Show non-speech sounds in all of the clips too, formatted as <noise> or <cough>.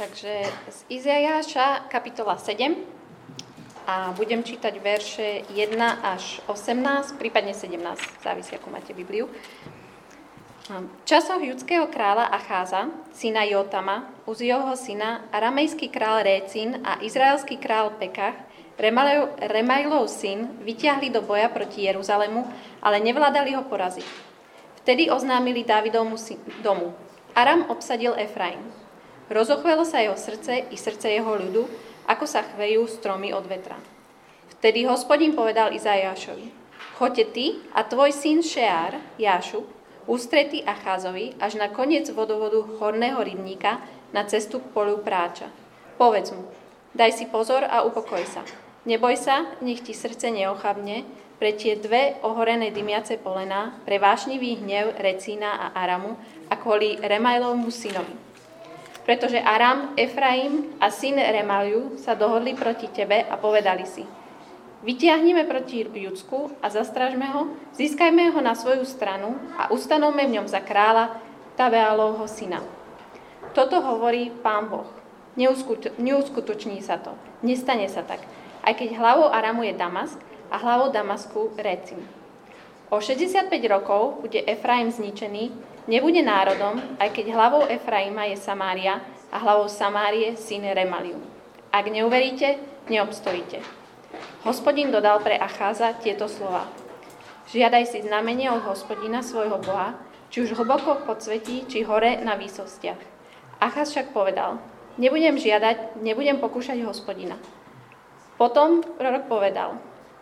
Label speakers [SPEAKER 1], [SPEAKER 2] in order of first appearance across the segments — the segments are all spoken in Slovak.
[SPEAKER 1] Takže z Izajáša kapitola 7 a budem čítať verše 1 až 18, prípadne 17, závisí ako máte Bibliu. V časoch judského kráľa Acháza, syna Jotama, Uzioho syna, aramejský král Récin a izraelský král Pekach, Remajlov syn, vyťahli do boja proti Jeruzalému, ale nevládali ho poraziť. Vtedy oznámili Dávidovmu domu. Aram obsadil Efraim. Rozochvelo sa jeho srdce i srdce jeho ľudu, ako sa chvejú stromy od vetra. Vtedy hospodin povedal Izajášovi, choďte ty a tvoj syn Šeár, Jášu, ústretý Acházovi až na koniec vodovodu horného rybníka na cestu k polu práča. Povedz mu, daj si pozor a upokoj sa. Neboj sa, nech ti srdce neochabne, pre tie dve ohorené dymiace polená, pre vášnivý hnev Recína a Aramu a kvôli Remajlovmu synovi pretože Aram, Efraim a syn Remaliu sa dohodli proti tebe a povedali si, vytiahnime proti Judsku a zastražme ho, získajme ho na svoju stranu a ustanovme v ňom za kráľa Tabealovho syna. Toto hovorí pán Boh. neuskutoční sa to. Nestane sa tak. Aj keď hlavou Aramu je Damask a hlavou Damasku Recim. O 65 rokov bude Efraim zničený Nebude národom, aj keď hlavou Efraima je Samária a hlavou Samárie syn Remaliu. Ak neuveríte, neobstojíte. Hospodin dodal pre Acháza tieto slova. Žiadaj si znamenie od hospodina svojho Boha, či už hlboko pod svetí, či hore na výsostiach. Acház však povedal, nebudem žiadať, nebudem pokúšať hospodina. Potom prorok povedal,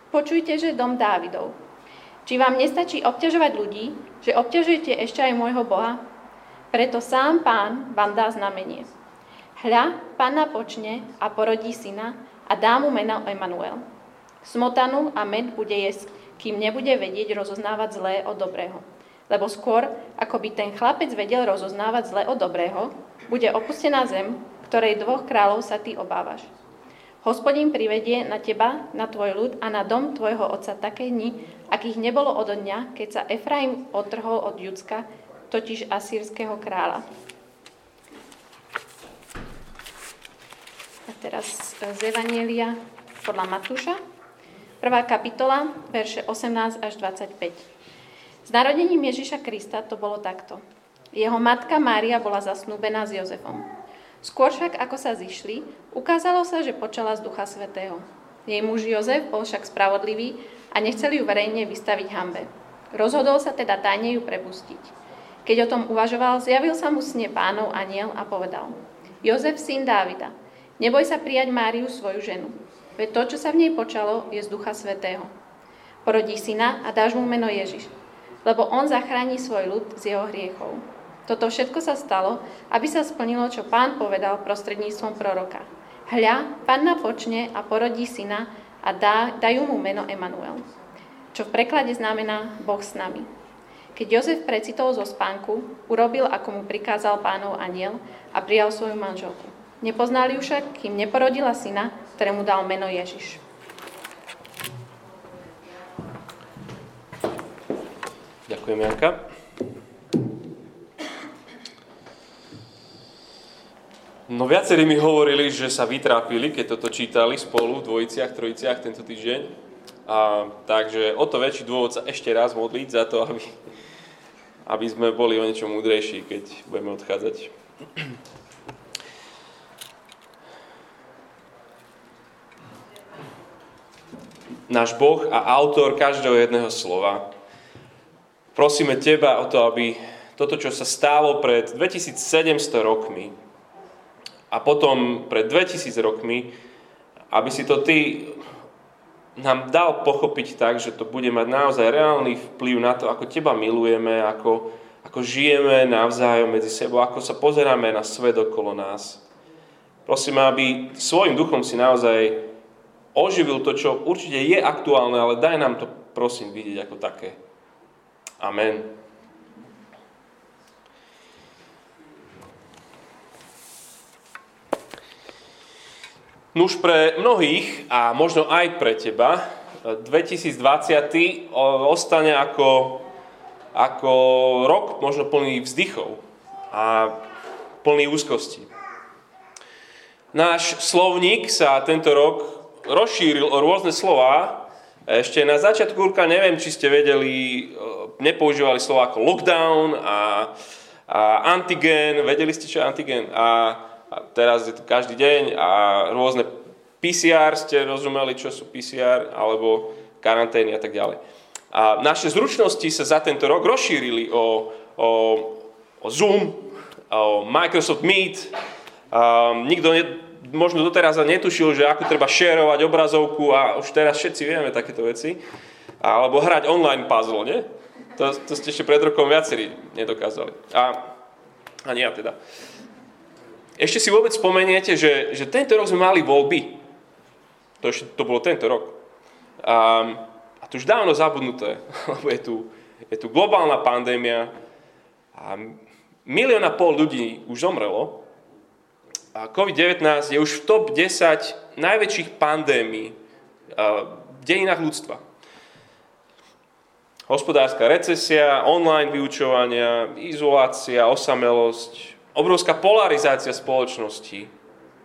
[SPEAKER 1] počujte, že dom Dávidov, či vám nestačí obťažovať ľudí, že obťažujete ešte aj môjho Boha? Preto sám pán vám dá znamenie. Hľa, pána počne a porodí syna a dá mu meno Emanuel. Smotanu a med bude jesť, kým nebude vedieť rozoznávať zlé od dobrého. Lebo skôr, ako by ten chlapec vedel rozoznávať zlé od dobrého, bude opustená zem, ktorej dvoch kráľov sa ty obávaš. Hospodin privedie na teba, na tvoj ľud a na dom tvojho otca také dni, akých nebolo od dňa, keď sa Efraim otrhol od Judska, totiž asýrskeho kráľa. A teraz z Evanielia podľa Matúša, prvá kapitola, verše 18 až 25. S narodením Ježiša Krista to bolo takto. Jeho matka Mária bola zasnúbená s Jozefom. Skôr však, ako sa zišli, ukázalo sa, že počala z Ducha Svetého. Jej muž Jozef bol však spravodlivý a nechceli ju verejne vystaviť hambe. Rozhodol sa teda tajne ju prepustiť. Keď o tom uvažoval, zjavil sa mu sne pánov aniel a povedal Jozef, syn Dávida, neboj sa prijať Máriu svoju ženu, veď to, čo sa v nej počalo, je z Ducha Svetého. Porodí syna a dáš mu meno Ježiš, lebo on zachráni svoj ľud z jeho hriechov. Toto všetko sa stalo, aby sa splnilo, čo pán povedal prostredníctvom proroka. Hľa, panna počne a porodí syna a dá, dajú mu meno Emanuel, čo v preklade znamená Boh s nami. Keď Jozef precitol zo spánku, urobil, ako mu prikázal pánov aniel a prijal svoju manželku. Nepoznali ju však, kým neporodila syna, ktorému dal meno Ježiš.
[SPEAKER 2] Ďakujem, Janka. No viacerí mi hovorili, že sa vytrápili, keď toto čítali spolu v dvojiciach, trojiciach tento týždeň. A, takže o to väčší dôvod sa ešte raz modliť za to, aby, aby sme boli o niečo múdrejší, keď budeme odchádzať. Náš Boh a autor každého jedného slova, prosíme Teba o to, aby toto, čo sa stálo pred 2700 rokmi, a potom pred 2000 rokmi, aby si to ty nám dal pochopiť tak, že to bude mať naozaj reálny vplyv na to, ako teba milujeme, ako, ako žijeme navzájom medzi sebou, ako sa pozeráme na svet okolo nás. Prosím, aby svojim duchom si naozaj oživil to, čo určite je aktuálne, ale daj nám to prosím vidieť ako také. Amen. Nuž pre mnohých a možno aj pre teba 2020 ostane ako, ako rok možno plný vzdychov a plný úzkosti. Náš slovník sa tento rok rozšíril o rôzne slova. Ešte na začiatku roka neviem, či ste vedeli, nepoužívali slova ako lockdown a, a antigen. Vedeli ste, čo je antigen? A, a teraz je to každý deň a rôzne PCR ste rozumeli, čo sú PCR, alebo karantény a tak ďalej. A naše zručnosti sa za tento rok rozšírili o, o, o Zoom, o Microsoft Meet, Um, nikto ne, možno doteraz netušil, že ako treba šerovať obrazovku a už teraz všetci vieme takéto veci. Alebo hrať online puzzle, nie? To, to ste ešte pred rokom viacerí nedokázali. A, a nie ja teda. Ešte si vôbec spomeniete, že, že tento rok sme mali voľby. To, ešte, to bolo tento rok. A, a to už dávno zabudnuté, <laughs> lebo je tu, je tu globálna pandémia a milión a pol ľudí už zomrelo COVID-19 je už v top 10 najväčších pandémií v dejinách ľudstva. Hospodárska recesia, online vyučovania, izolácia, osamelosť, obrovská polarizácia spoločnosti,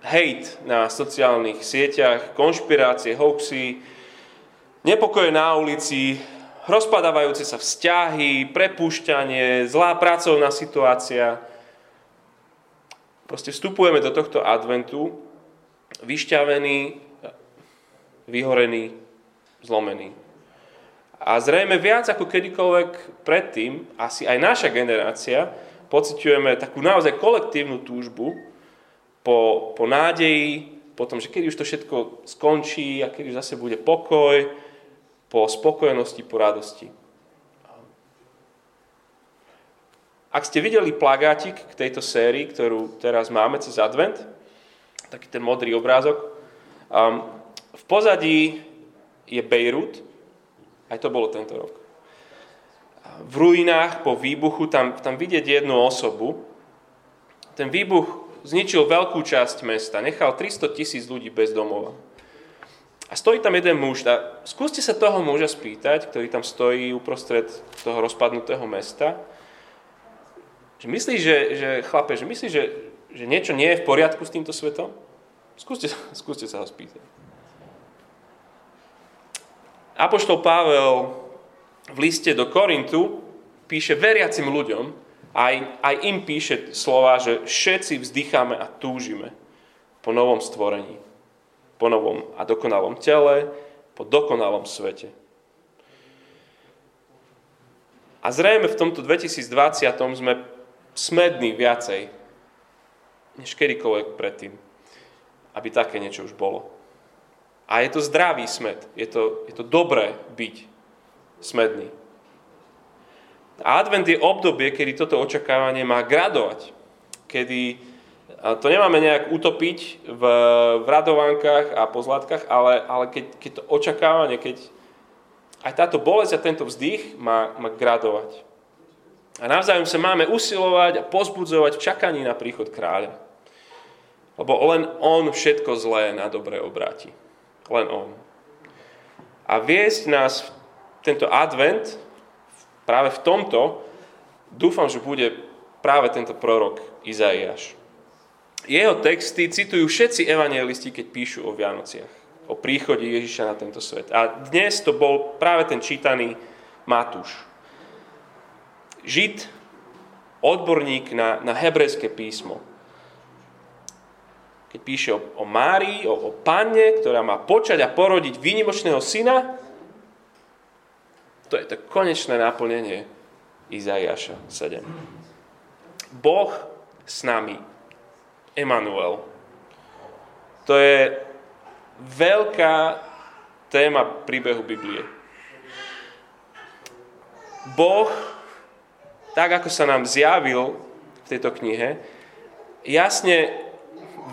[SPEAKER 2] hate na sociálnych sieťach, konšpirácie, hoaxy, nepokoje na ulici, rozpadávajúce sa vzťahy, prepúšťanie, zlá pracovná situácia – Proste vstupujeme do tohto adventu vyšťavený, vyhorený, zlomený. A zrejme viac ako kedykoľvek predtým, asi aj naša generácia, pociťujeme takú naozaj kolektívnu túžbu po, po nádeji, po tom, že keď už to všetko skončí a keď už zase bude pokoj, po spokojnosti, po radosti. Ak ste videli plagátik k tejto sérii, ktorú teraz máme cez advent, taký ten modrý obrázok, um, v pozadí je Bejrút, aj to bolo tento rok. V ruinách po výbuchu tam, tam vidieť jednu osobu. Ten výbuch zničil veľkú časť mesta, nechal 300 tisíc ľudí bez domova. A stojí tam jeden muž. A skúste sa toho muža spýtať, ktorý tam stojí uprostred toho rozpadnutého mesta, že myslíš, že, že chlape, že myslíš, že, že niečo nie je v poriadku s týmto svetom? Skúste, skúste sa ho spýtať. Apoštol Pavel v liste do Korintu píše veriacim ľuďom, aj, aj im píše slova, že všetci vzdycháme a túžime po novom stvorení, po novom a dokonalom tele, po dokonalom svete. A zrejme v tomto 2020 sme smedný viacej, než kedykoľvek predtým, aby také niečo už bolo. A je to zdravý smed. Je to, je to dobré byť smedný. Advent je obdobie, kedy toto očakávanie má gradovať. Kedy to nemáme nejak utopiť v, v radovánkach a pozlátkach, ale, ale keď, keď to očakávanie, keď aj táto bolesť a tento vzdych má, má gradovať. A navzájom sa máme usilovať a pozbudzovať v čakaní na príchod kráľa. Lebo len on všetko zlé na dobre obráti. Len on. A viesť nás v tento advent, práve v tomto, dúfam, že bude práve tento prorok Izaiáš. Jeho texty citujú všetci evangelisti, keď píšu o Vianociach, o príchode Ježiša na tento svet. A dnes to bol práve ten čítaný Matúš. Žid, odborník na, na hebrejské písmo. Keď píše o, o Márii, o, o panne, ktorá má počať a porodiť výnimočného syna, to je to konečné naplnenie Izaiáša 7. Boh s nami. Emanuel. To je veľká téma príbehu Biblie. Boh tak ako sa nám zjavil v tejto knihe, jasne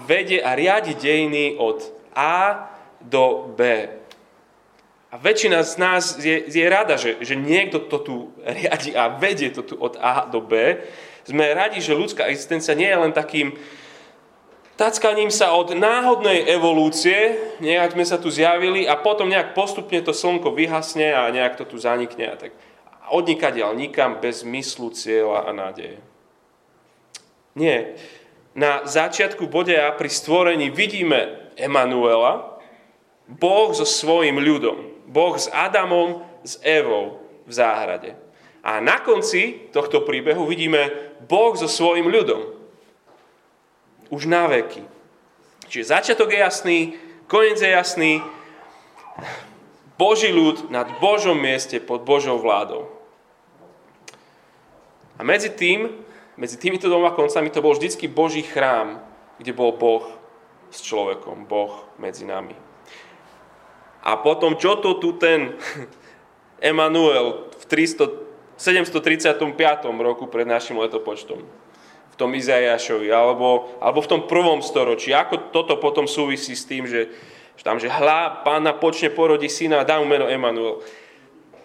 [SPEAKER 2] vedie a riadi dejiny od A do B. A väčšina z nás je, je rada, že, že niekto to tu riadi a vedie to tu od A do B. Sme radi, že ľudská existencia nie je len takým tackaním sa od náhodnej evolúcie, nejak sme sa tu zjavili a potom nejak postupne to slnko vyhasne a nejak to tu zanikne. A tak odnikadiaľ nikam bez myslu, cieľa a nádeje. Nie. Na začiatku bode A pri stvorení vidíme Emanuela, Boh so svojim ľudom. Boh s Adamom, s Evou v záhrade. A na konci tohto príbehu vidíme Boh so svojim ľudom. Už na veky. Čiže začiatok je jasný, koniec je jasný. Boží ľud nad Božom mieste pod Božou vládou. A medzi tým, medzi týmito dvoma koncami to bol vždycky Boží chrám, kde bol Boh s človekom, Boh medzi nami. A potom, čo to tu ten <laughs> Emanuel v 300, 735. roku pred našim letopočtom. V tom Izajašovi, alebo, alebo v tom prvom storočí. Ako toto potom súvisí s tým, že, že tam, že hla, pána počne porodí syna a dá mu meno Emanuel.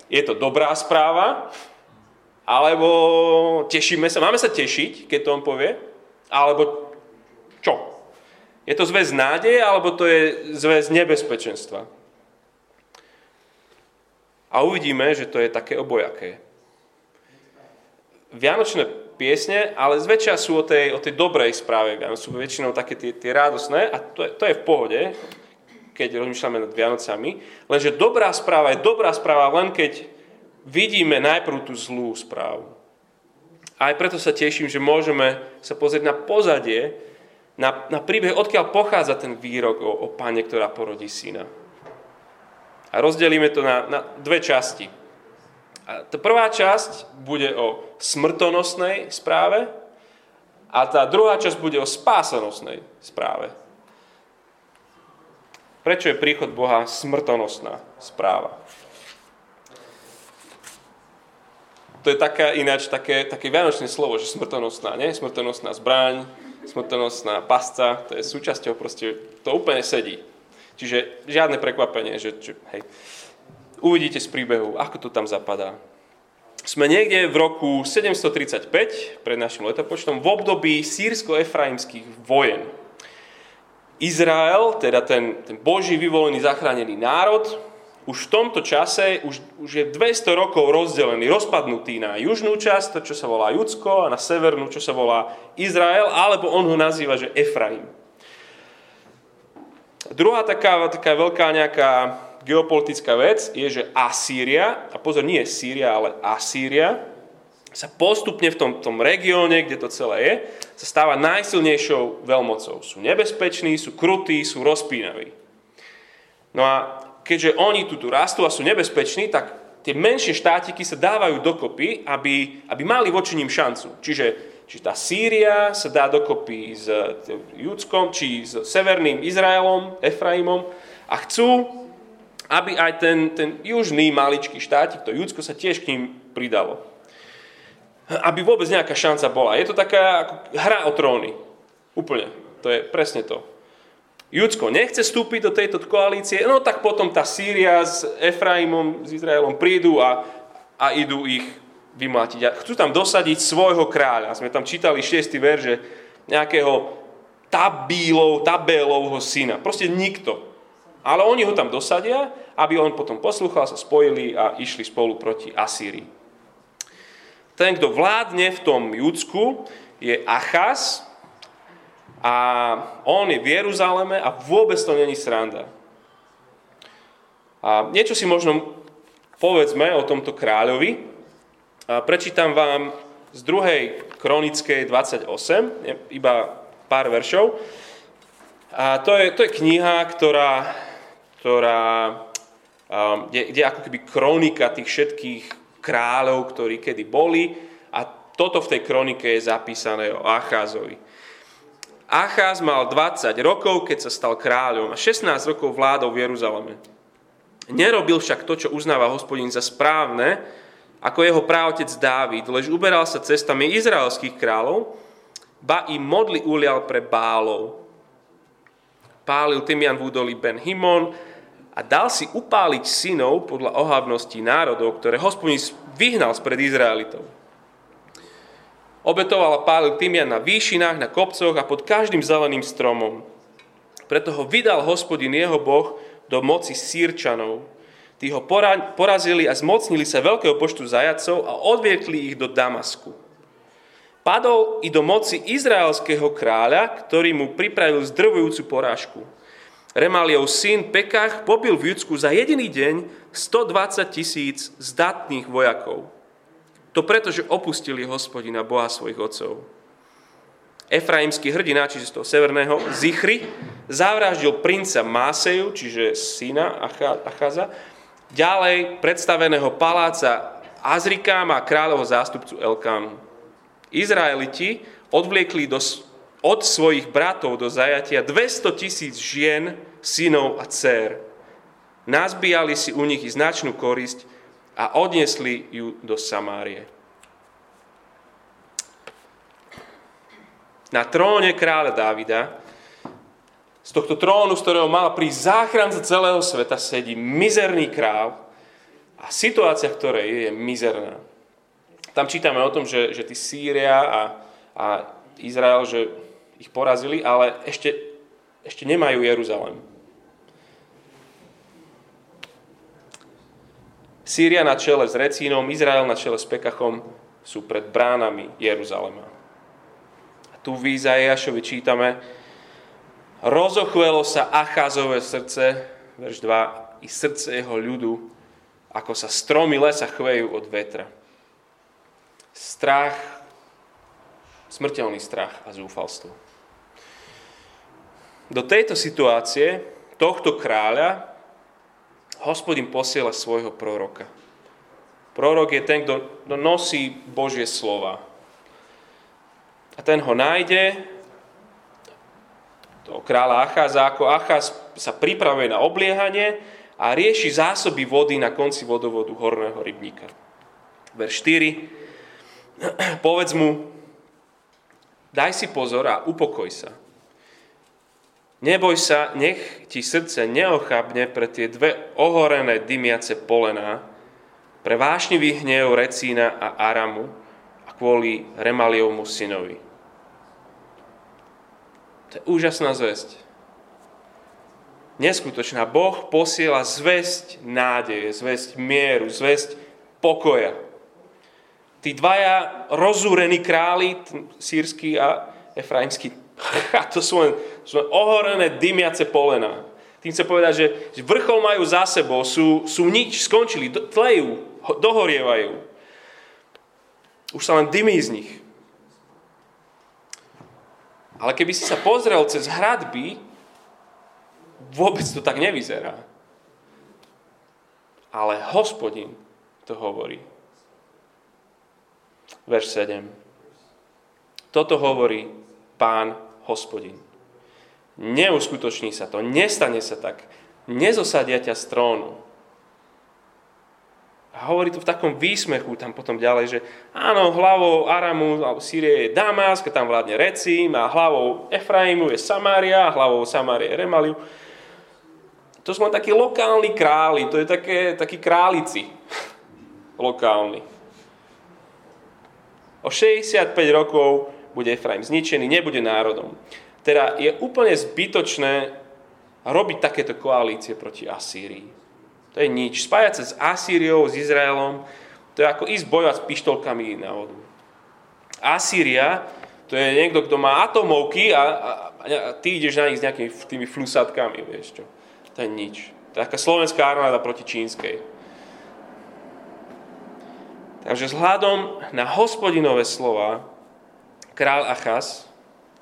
[SPEAKER 2] Je to dobrá správa, alebo tešíme sa, máme sa tešiť, keď to on povie, alebo čo? Je to zväz nádeje, alebo to je zväz nebezpečenstva? A uvidíme, že to je také obojaké vianočné piesne, ale zväčša sú o tej, o tej dobrej správe. Sú väčšinou také tie, tie radosné a to je, to je v pohode, keď rozmýšľame nad Vianocami. Lenže dobrá správa je dobrá správa len keď vidíme najprv tú zlú správu. A aj preto sa teším, že môžeme sa pozrieť na pozadie, na, na príbeh, odkiaľ pochádza ten výrok o, o pane, ktorá porodí syna. A rozdelíme to na, na dve časti. A tá prvá časť bude o smrtonosnej správe a tá druhá časť bude o spásanosnej správe. Prečo je príchod Boha smrtonosná správa? To je taká ináč také, také vianočné slovo, že smrtonosná, nie? Smrtonosná zbraň, smrtonosná pasca, to je súčasťou proste, to úplne sedí. Čiže žiadne prekvapenie, že, že hej, Uvidíte z príbehu, ako to tam zapadá. Sme niekde v roku 735 pred našim letopočtom v období sírsko-efraimských vojen. Izrael, teda ten, ten Boží vyvolený zachránený národ, už v tomto čase, už, už je 200 rokov rozdelený, rozpadnutý na južnú časť, to čo sa volá Judsko, a na severnú, čo sa volá Izrael, alebo on ho nazýva, že Efraim. Druhá taká, taká veľká nejaká geopolitická vec je, že Asýria, a pozor, nie Sýria, ale Asýria, sa postupne v tom, tom regióne, kde to celé je, sa stáva najsilnejšou veľmocou. Sú nebezpeční, sú krutí, sú rozpínaví. No a keďže oni tu rastú a sú nebezpeční, tak tie menšie štátiky sa dávajú dokopy, aby, aby mali voči ním šancu. Čiže, čiže tá Sýria sa dá dokopy s Judskom, či s severným Izraelom, Efraimom a chcú aby aj ten, ten južný maličký štátik, to Judsko, sa tiež k ním pridalo. Aby vôbec nejaká šanca bola. Je to taká hra o tróny. Úplne. To je presne to. Judsko nechce vstúpiť do tejto koalície, no tak potom tá Sýria s Efraimom, s Izraelom prídu a, a idú ich vymlátiť. A chcú tam dosadiť svojho kráľa. Sme tam čítali 6. verže nejakého Tabílov, Tabélovho syna. Proste nikto. Ale oni ho tam dosadia, aby on potom poslúchal, sa spojili a išli spolu proti Asýrii. Ten, kto vládne v tom Judsku, je Achaz a on je v Jeruzaleme a vôbec to není sranda. A niečo si možno povedzme o tomto kráľovi. A prečítam vám z druhej kronickej 28, iba pár veršov. A to je, to je kniha, ktorá ktorá, um, kde, kde ako keby kronika tých všetkých kráľov, ktorí kedy boli a toto v tej kronike je zapísané o Acházovi. Acház mal 20 rokov, keď sa stal kráľom a 16 rokov vládol v Jeruzaleme. Nerobil však to, čo uznáva hospodin za správne, ako jeho právotec Dávid, lež uberal sa cestami izraelských kráľov, ba im modli ulial pre bálov. Pálil Tymian v údolí Ben Himon, a dal si upáliť synov podľa ohavností národov, ktoré hospodin vyhnal spred Izraelitov. Obetoval a pálil Tymian na výšinách, na kopcoch a pod každým zeleným stromom. Preto ho vydal hospodin jeho boh do moci sírčanov. Tí ho porazili a zmocnili sa veľkého počtu zajacov a odviekli ich do Damasku. padol i do moci izraelského kráľa, ktorý mu pripravil zdrvujúcu porážku. Remaliov syn Pekach pobil v Judsku za jediný deň 120 tisíc zdatných vojakov. To preto, že opustili hospodina Boha svojich otcov. Efraimský hrdina, čiže z toho severného, Zichry, zavraždil princa Máseju, čiže syna Achaza, ďalej predstaveného paláca Azrikám a kráľovho zástupcu Elkánu. Izraeliti odvliekli do od svojich bratov do zajatia 200 tisíc žien, synov a dcer. Nazbíjali si u nich i značnú korisť a odniesli ju do Samárie. Na tróne kráľa Dávida, z tohto trónu, z ktorého mal prísť záchranca celého sveta, sedí mizerný král a situácia, v je, je mizerná. Tam čítame o tom, že, že tí Sýria a, a Izrael, že ich porazili, ale ešte, ešte nemajú Jeruzalem. Sýria na čele s Recínom, Izrael na čele s Pekachom sú pred bránami Jeruzalema. A tu v Izaiášovi čítame, rozochvelo sa Acházové srdce, verš 2, i srdce jeho ľudu, ako sa stromy lesa chvejú od vetra. Strach, smrteľný strach a zúfalstvo do tejto situácie, tohto kráľa, hospodin posiela svojho proroka. Prorok je ten, kto nosí Božie slova. A ten ho nájde, toho kráľa Acháza, ako Acház sa pripravuje na obliehanie a rieši zásoby vody na konci vodovodu horného rybníka. Verš 4. <clears throat> Povedz mu, daj si pozor a upokoj sa Neboj sa, nech ti srdce neochabne pre tie dve ohorené dymiace polená, pre vášnivý hnev Recína a Aramu a kvôli Remaliovmu synovi. To je úžasná zväzť. Neskutočná. Boh posiela zväzť nádeje, zväzť mieru, zväzť pokoja. Tí dvaja rozúrení králi, sírsky a efraimský, <laughs> to sú len, sú len ohorené dymiace polená. Tým chcem povedať, že, vrchol majú za sebou, sú, sú nič, skončili, tlejú, dohorievajú. Už sa len dymí z nich. Ale keby si sa pozrel cez hradby, vôbec to tak nevyzerá. Ale hospodin to hovorí. Verš 7. Toto hovorí pán hospodin. Neuskutoční sa to, nestane sa tak. Nezosadia ťa z trónu. A hovorí to v takom výsmechu tam potom ďalej, že áno, hlavou Aramu alebo Sýrie je Damask, tam vládne Recím a hlavou Efraimu je Samária a hlavou Samárie je Remaliu. To sú len takí lokálni králi, to je také, takí králici <laughs> lokálni. O 65 rokov bude Efraim zničený, nebude národom. Teda je úplne zbytočné robiť takéto koalície proti Asýrii. To je nič. Spájať sa s Asýriou, s Izraelom, to je ako ísť bojovať s pištolkami na vodu. Asýria, to je niekto, kto má atomovky a, a, a ty ideš na nich s nejakými tými flusátkami, vieš čo. To je nič. To je taká slovenská armáda proti čínskej. Takže vzhľadom na hospodinové slova král Achaz,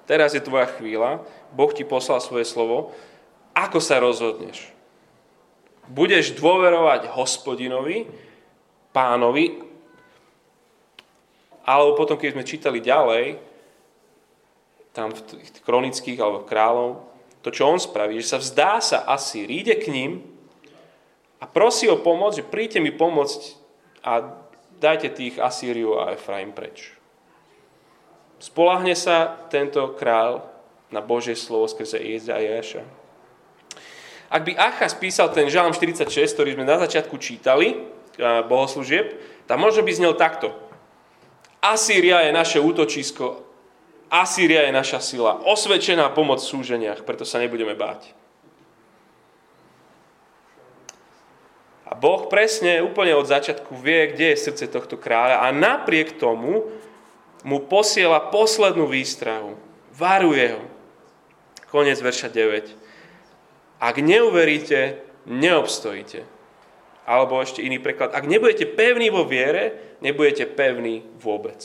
[SPEAKER 2] teraz je tvoja chvíľa, Boh ti poslal svoje slovo, ako sa rozhodneš? Budeš dôverovať hospodinovi, pánovi, alebo potom, keď sme čítali ďalej, tam v tých kronických alebo kráľov, to, čo on spraví, že sa vzdá sa asi, ríde k ním a prosí o pomoc, že príďte mi pomôcť a dajte tých Asýriu a Efraim preč. Spolahne sa tento král na Božie slovo skrze Izaiáša. Ak by Achaz písal ten žalm 46, ktorý sme na začiatku čítali, bohoslúžieb, tam možno by znel takto. Asýria je naše útočisko, Asýria je naša sila, osvedčená pomoc v súženiach, preto sa nebudeme báť. A Boh presne úplne od začiatku vie, kde je srdce tohto kráľa a napriek tomu mu posiela poslednú výstrahu. Varuje ho. Konec verša 9. Ak neuveríte, neobstojíte. Alebo ešte iný preklad. Ak nebudete pevní vo viere, nebudete pevní vôbec.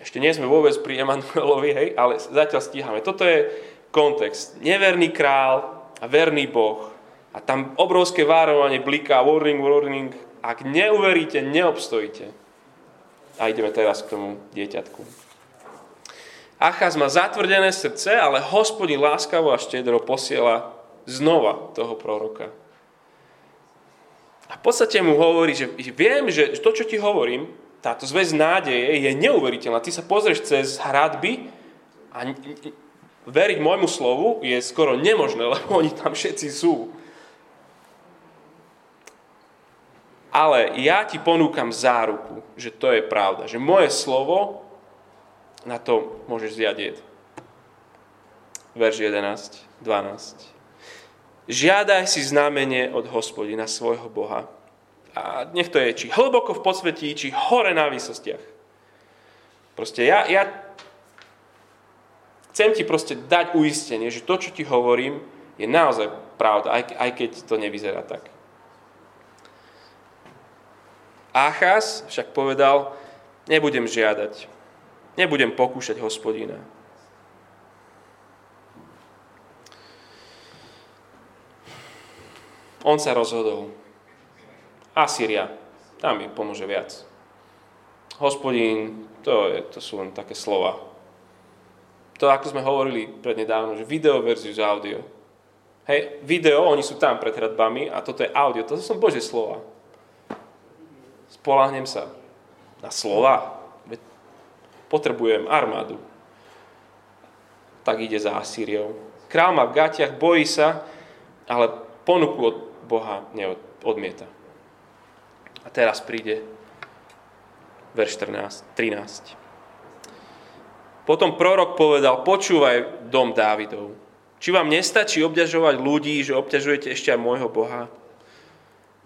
[SPEAKER 2] Ešte nie sme vôbec pri Emanuelovi, hej, ale zatiaľ stíhame. Toto je kontext. Neverný král a verný Boh. A tam obrovské várovanie bliká, warning, warning. Ak neuveríte, neobstojíte. A ideme teraz k tomu dieťatku. Achaz má zatvrdené srdce, ale hospodin láskavo a štedro posiela znova toho proroka. A v podstate mu hovorí, že viem, že to, čo ti hovorím, táto zväz nádeje je neuveriteľná. Ty sa pozrieš cez hradby a veriť môjmu slovu je skoro nemožné, <laughs> lebo oni tam všetci sú. Ale ja ti ponúkam záruku, že to je pravda. Že moje slovo na to môžeš zjadieť. Verš 11, 12. Žiadaj si znamenie od hospodina svojho Boha. A nech to je či hlboko v podsvetí, či hore na výsostiach. Proste ja, ja chcem ti proste dať uistenie, že to, čo ti hovorím, je naozaj pravda, aj, aj keď to nevyzerá tak. Achaz však povedal, nebudem žiadať, nebudem pokúšať hospodina. On sa rozhodol. Asýria, tam mi pomôže viac. Hospodín, to, je, to sú len také slova. To, ako sme hovorili prednedávno, že video versus audio. Hej, video, oni sú tam pred hradbami a toto je audio, to sú Božie slova. Spolahnem sa na slova. Potrebujem armádu. Tak ide za Asýriou. Král má v gatiach, bojí sa, ale ponuku od Boha neodmieta. A teraz príde verš 14, 13. Potom prorok povedal, počúvaj dom Dávidov. Či vám nestačí obťažovať ľudí, že obťažujete ešte aj môjho Boha?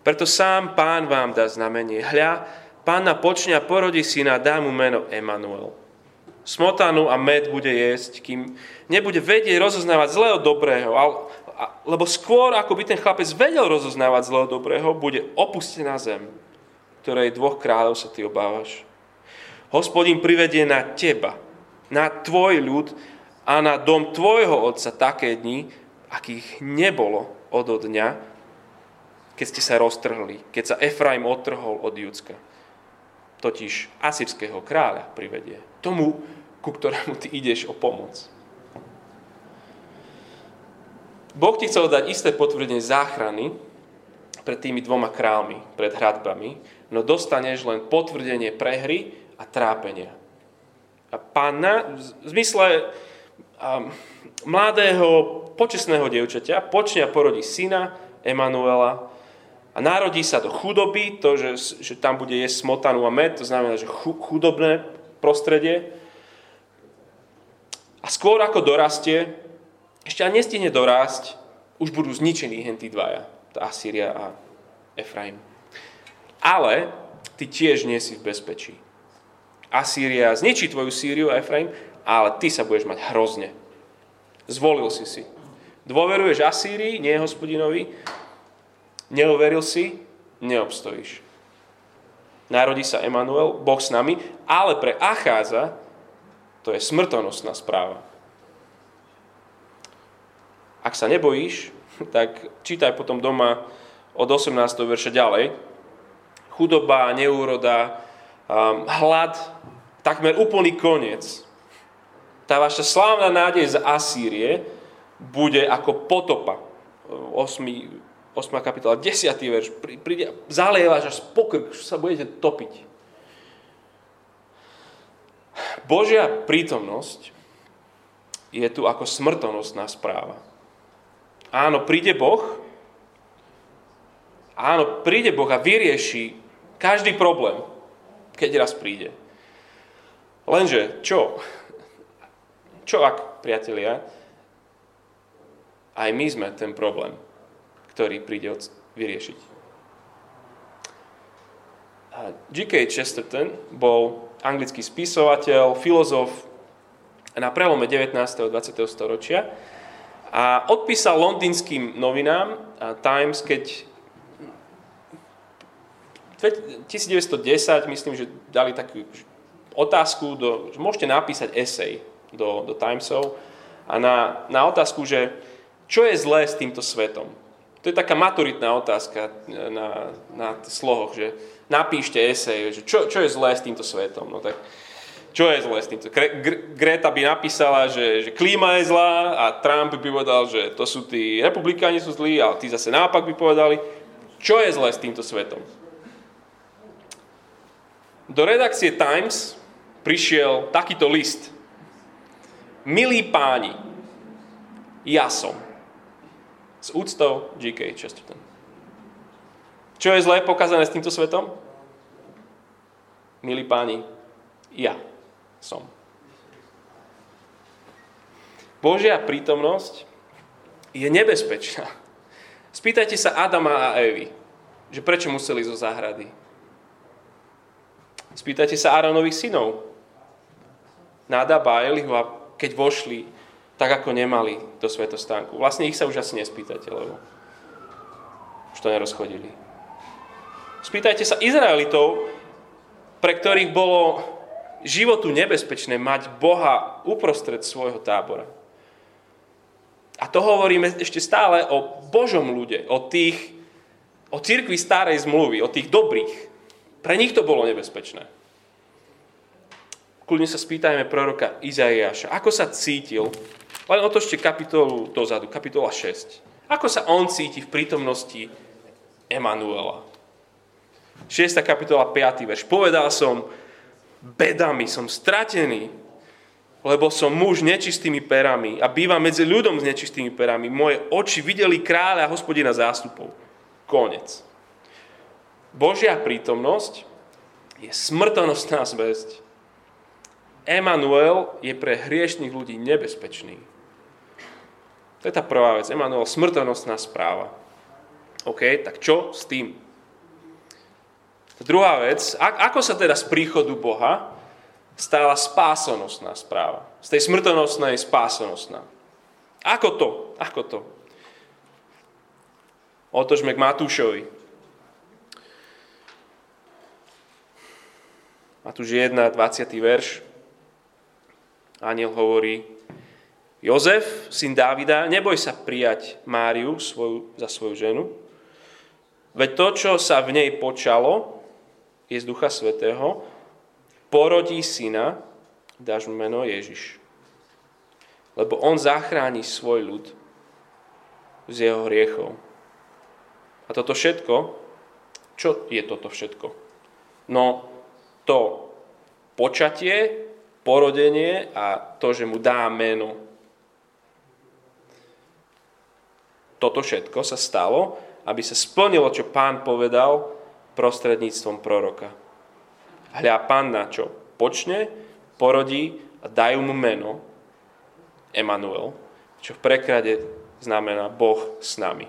[SPEAKER 2] Preto sám pán vám dá znamenie. Hľa, pána počňa porodí syna, dá mu meno Emanuel. Smotanu a med bude jesť, kým nebude vedieť rozoznávať zlé od dobrého, lebo skôr, ako by ten chlapec vedel rozoznávať zlého dobrého, bude opustená zem, ktorej dvoch kráľov sa ty obávaš. Hospodin privedie na teba, na tvoj ľud a na dom tvojho otca také dni, akých nebolo od dňa, keď ste sa roztrhli, keď sa Efraim odtrhol od Judska. Totiž asyrského kráľa privedie. Tomu, ku ktorému ty ideš o pomoc. Boh ti chcel dať isté potvrdenie záchrany pred tými dvoma kráľmi, pred hradbami, no dostaneš len potvrdenie prehry a trápenia. A pána v zmysle um, mladého, počesného dievčaťa počne a porodí syna Emanuela a narodí sa do chudoby, to, že, že tam bude jesť smotanu a med, to znamená, že chudobné prostredie. A skôr ako dorastie, ešte ani nestihne dorásť, už budú zničení hen tí dvaja, tá Asýria a Efraim. Ale ty tiež nie si v bezpečí. Asýria zničí tvoju Sýriu a Efraim, ale ty sa budeš mať hrozne. Zvolil si si. Dôveruješ Asýrii, nie hospodinovi, neuveril si, neobstojíš. Narodí sa Emanuel, Boh s nami, ale pre Acháza to je smrtonosná správa. Ak sa nebojíš, <laughs> tak čítaj potom doma od 18. verša ďalej. Chudoba, neúroda, um, hlad, takmer úplný koniec. Tá vaša slávna nádej z Asýrie bude ako potopa. 8. 8. kapitola, 10. verš. Príde, zalievaš až pokrk, sa budete topiť. Božia prítomnosť je tu ako smrtonostná správa. Áno, príde Boh. Áno, príde Boh a vyrieši každý problém, keď raz príde. Lenže, čo? Čo ak, priatelia? Aj my sme ten problém, ktorý príde vyriešiť. G.K. Chesterton bol anglický spisovateľ, filozof na prelome 19. a 20. storočia a odpísal londýnským novinám Times, keď 1910, myslím, že dali takú otázku, do, že môžete napísať esej do, do Timesov a na, na otázku, že čo je zlé s týmto svetom. To je taká maturitná otázka na, na slohoch, že napíšte esej, že čo, čo je zlé s týmto svetom. No tak čo je zlé s týmto? Greta by napísala, že, že klíma je zlá a Trump by povedal, že to sú tí republikáni sú zlí a tí zase nápak by povedali. Čo je zlé s týmto svetom? Do redakcie Times prišiel takýto list. Milí páni, ja som. S úctou G.K. Chesterton. Čo je zlé pokazané s týmto svetom? Milí páni, ja som. Božia prítomnosť je nebezpečná. Spýtajte sa Adama a Evy, že prečo museli zo záhrady. Spýtajte sa Áronových synov. Nádaba a keď vošli, tak ako nemali do svetostánku. Vlastne ich sa už asi nespýtate, lebo už to nerozchodili. Spýtajte sa Izraelitov, pre ktorých bolo životu nebezpečné mať Boha uprostred svojho tábora. A to hovoríme ešte stále o Božom ľude, o tých, o cirkvi starej zmluvy, o tých dobrých. Pre nich to bolo nebezpečné. Kľudne sa spýtajme proroka Izaiáša, ako sa cítil, len otočte kapitolu dozadu, kapitola 6. Ako sa on cíti v prítomnosti Emanuela? 6. kapitola 5. verš. Povedal som, bedami, som stratený, lebo som muž nečistými perami a bývam medzi ľudom s nečistými perami. Moje oči videli kráľa a hospodina zástupov. Konec. Božia prítomnosť je smrtonosná zväzť. Emanuel je pre hriešných ľudí nebezpečný. To je tá prvá vec. Emanuel, smrtonostná správa. OK, tak čo s tým? Druhá vec, ako sa teda z príchodu Boha stala spásonosná správa? Z tej smrtonosnej spásonosná. Ako to? Ako to? Otočme k Matúšovi. Matúš 1, 20. verš. Aniel hovorí, Jozef, syn Dávida, neboj sa prijať Máriu svoju, za svoju ženu, veď to, čo sa v nej počalo, je z Ducha Svetého, porodí syna, dáš mu meno Ježiš. Lebo on zachráni svoj ľud z jeho hriechov. A toto všetko, čo je toto všetko? No to počatie, porodenie a to, že mu dá meno. Toto všetko sa stalo, aby sa splnilo, čo pán povedal prostredníctvom proroka. Hľa panna, čo počne, porodí a dajú mu meno Emanuel, čo v preklade znamená Boh s nami.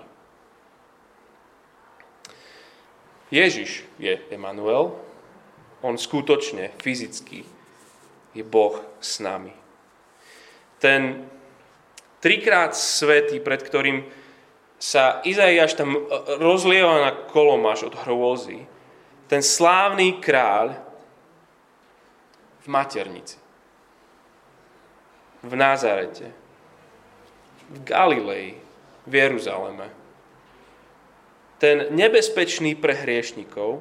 [SPEAKER 2] Ježiš je Emanuel, on skutočne, fyzicky je Boh s nami. Ten trikrát svetý, pred ktorým sa Izaiáš tam e, rozlieva na kolomáš od hrôzy. Ten slávny kráľ v maternici, v Nazarete, v Galilei, v Jeruzaleme. Ten nebezpečný pre hriešnikov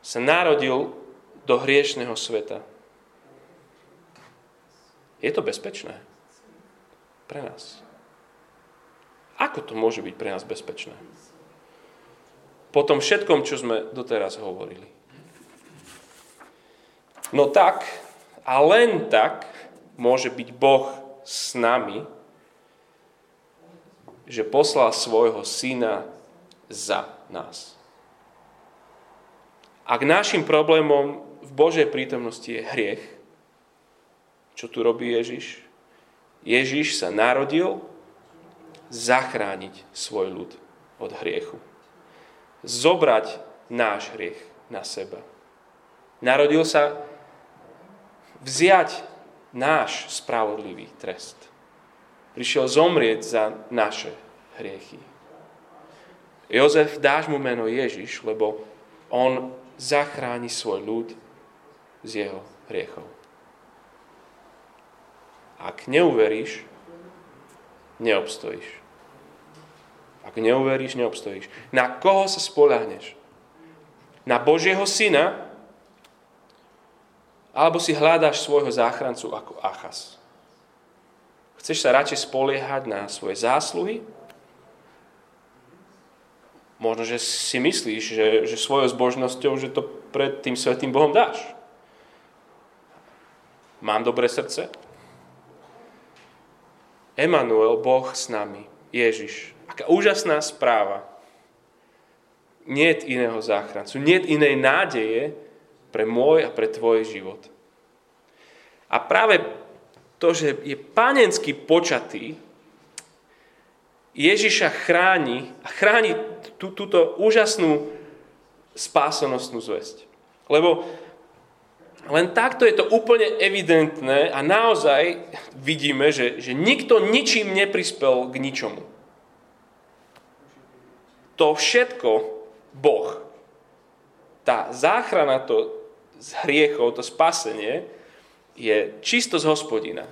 [SPEAKER 2] sa narodil do hriešného sveta. Je to bezpečné pre nás. Ako to môže byť pre nás bezpečné? Po tom všetkom, čo sme doteraz hovorili. No tak a len tak môže byť Boh s nami, že poslal svojho syna za nás. Ak našim problémom v Božej prítomnosti je hriech, čo tu robí Ježiš? Ježiš sa narodil zachrániť svoj ľud od hriechu. Zobrať náš hriech na seba. Narodil sa vziať náš spravodlivý trest. Prišiel zomrieť za naše hriechy. Jozef, dáš mu meno Ježiš, lebo on zachráni svoj ľud z jeho hriechov. Ak neuveríš, neobstojíš. Ak neuveríš, neobstojíš. Na koho sa spoľahneš? Na Božieho syna? Alebo si hľadáš svojho záchrancu ako Achas? Chceš sa radšej spoliehať na svoje zásluhy? Možno, že si myslíš, že, že svojou zbožnosťou, že to pred tým svetým Bohom dáš. Mám dobré srdce? Emanuel, Boh s nami, Ježiš. Aká úžasná správa. Niet iného záchrancu, niet inej nádeje pre môj a pre tvoj život. A práve to, že je panensky počatý, Ježiša chráni a chráni tú, túto úžasnú spásonosnú zväzť. Lebo len takto je to úplne evidentné a naozaj vidíme, že, že nikto ničím neprispel k ničomu. To všetko Boh, tá záchrana to z hriechov, to spasenie, je čisto z hospodina.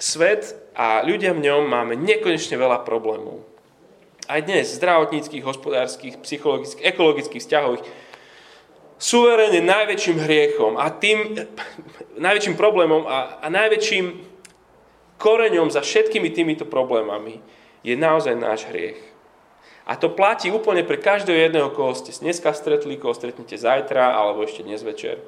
[SPEAKER 2] Svet a ľudia v ňom máme nekonečne veľa problémov. Aj dnes zdravotníckých, hospodárskych, psychologických, ekologických, vzťahových suverene najväčším hriechom a tým <laughs> najväčším problémom a, a najväčším koreňom za všetkými týmito problémami je naozaj náš hriech. A to platí úplne pre každého jedného, koho ste dneska stretli, koho stretnete zajtra alebo ešte dnes večer.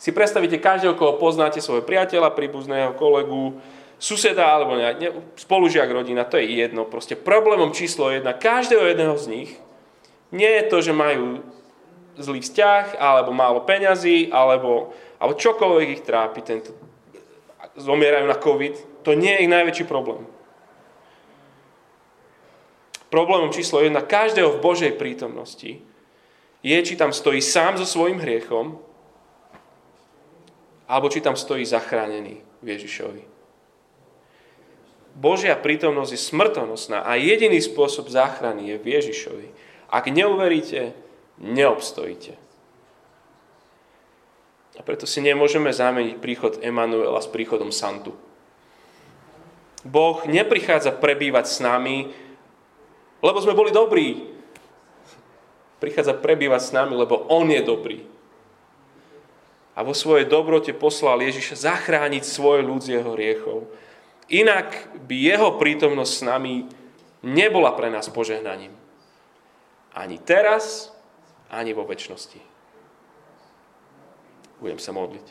[SPEAKER 2] Si predstavíte každého, koho poznáte, svojho priateľa, príbuzného, kolegu, suseda alebo ne, spolužiak rodina, to je jedno. Proste problémom číslo jedna každého jedného z nich nie je to, že majú zlý vzťah, alebo málo peňazí, alebo, alebo čokoľvek ich trápi, tento, zomierajú na COVID, to nie je ich najväčší problém. Problémom číslo jedna každého v Božej prítomnosti je, či tam stojí sám so svojím hriechom, alebo či tam stojí zachránený v Ježišovi. Božia prítomnosť je smrtonosná a jediný spôsob záchrany je v Ježišovi. Ak neuveríte, neobstojíte. A preto si nemôžeme zameniť príchod Emanuela s príchodom Santu. Boh neprichádza prebývať s nami, lebo sme boli dobrí. Prichádza prebývať s nami, lebo On je dobrý. A vo svojej dobrote poslal Ježiša zachrániť svoj ľud z jeho riechov. Inak by jeho prítomnosť s nami nebola pre nás požehnaním. Ani teraz, ani vo väčšnosti. Budem sa modliť.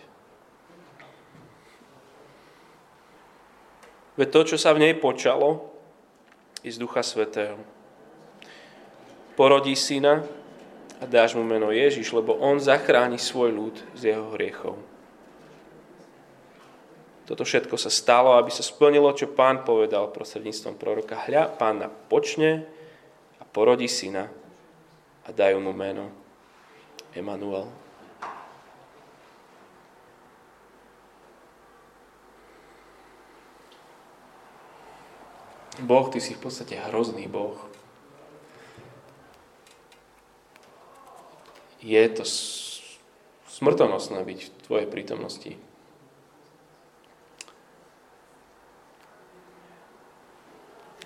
[SPEAKER 2] Veď to, čo sa v nej počalo, je z Ducha Svetého. Porodí syna a dáš mu meno Ježiš, lebo on zachráni svoj ľud z jeho hriechov. Toto všetko sa stalo, aby sa splnilo, čo pán povedal prostredníctvom proroka. Hľa, pána počne a porodí syna a dajú mu meno Emanuel. Boh, ty si v podstate hrozný Boh. Je to smrtonosné byť v tvojej prítomnosti.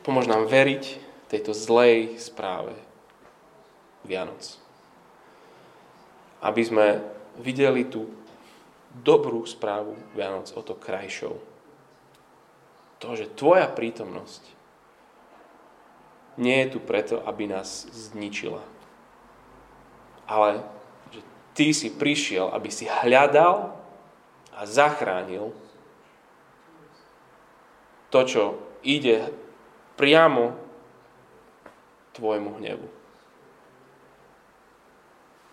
[SPEAKER 2] Pomôž nám veriť tejto zlej správe, Vianoc. Aby sme videli tú dobrú správu Vianoc o to krajšou. To, že tvoja prítomnosť nie je tu preto, aby nás zničila. Ale že ty si prišiel, aby si hľadal a zachránil to, čo ide priamo tvojmu hnevu.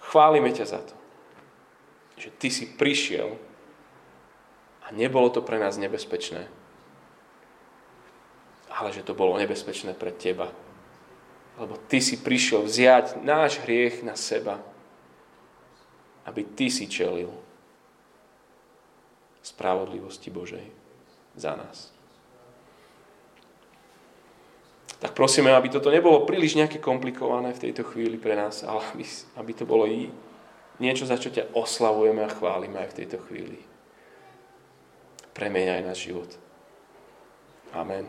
[SPEAKER 2] Chválime ťa za to, že ty si prišiel a nebolo to pre nás nebezpečné, ale že to bolo nebezpečné pre teba. Lebo ty si prišiel vziať náš hriech na seba aby Ty si čelil spravodlivosti Božej za nás. Tak prosíme, aby toto nebolo príliš nejaké komplikované v tejto chvíli pre nás, ale aby, aby to bolo i niečo, za čo ťa oslavujeme a chválime aj v tejto chvíli. Premeniaj náš život. Amen.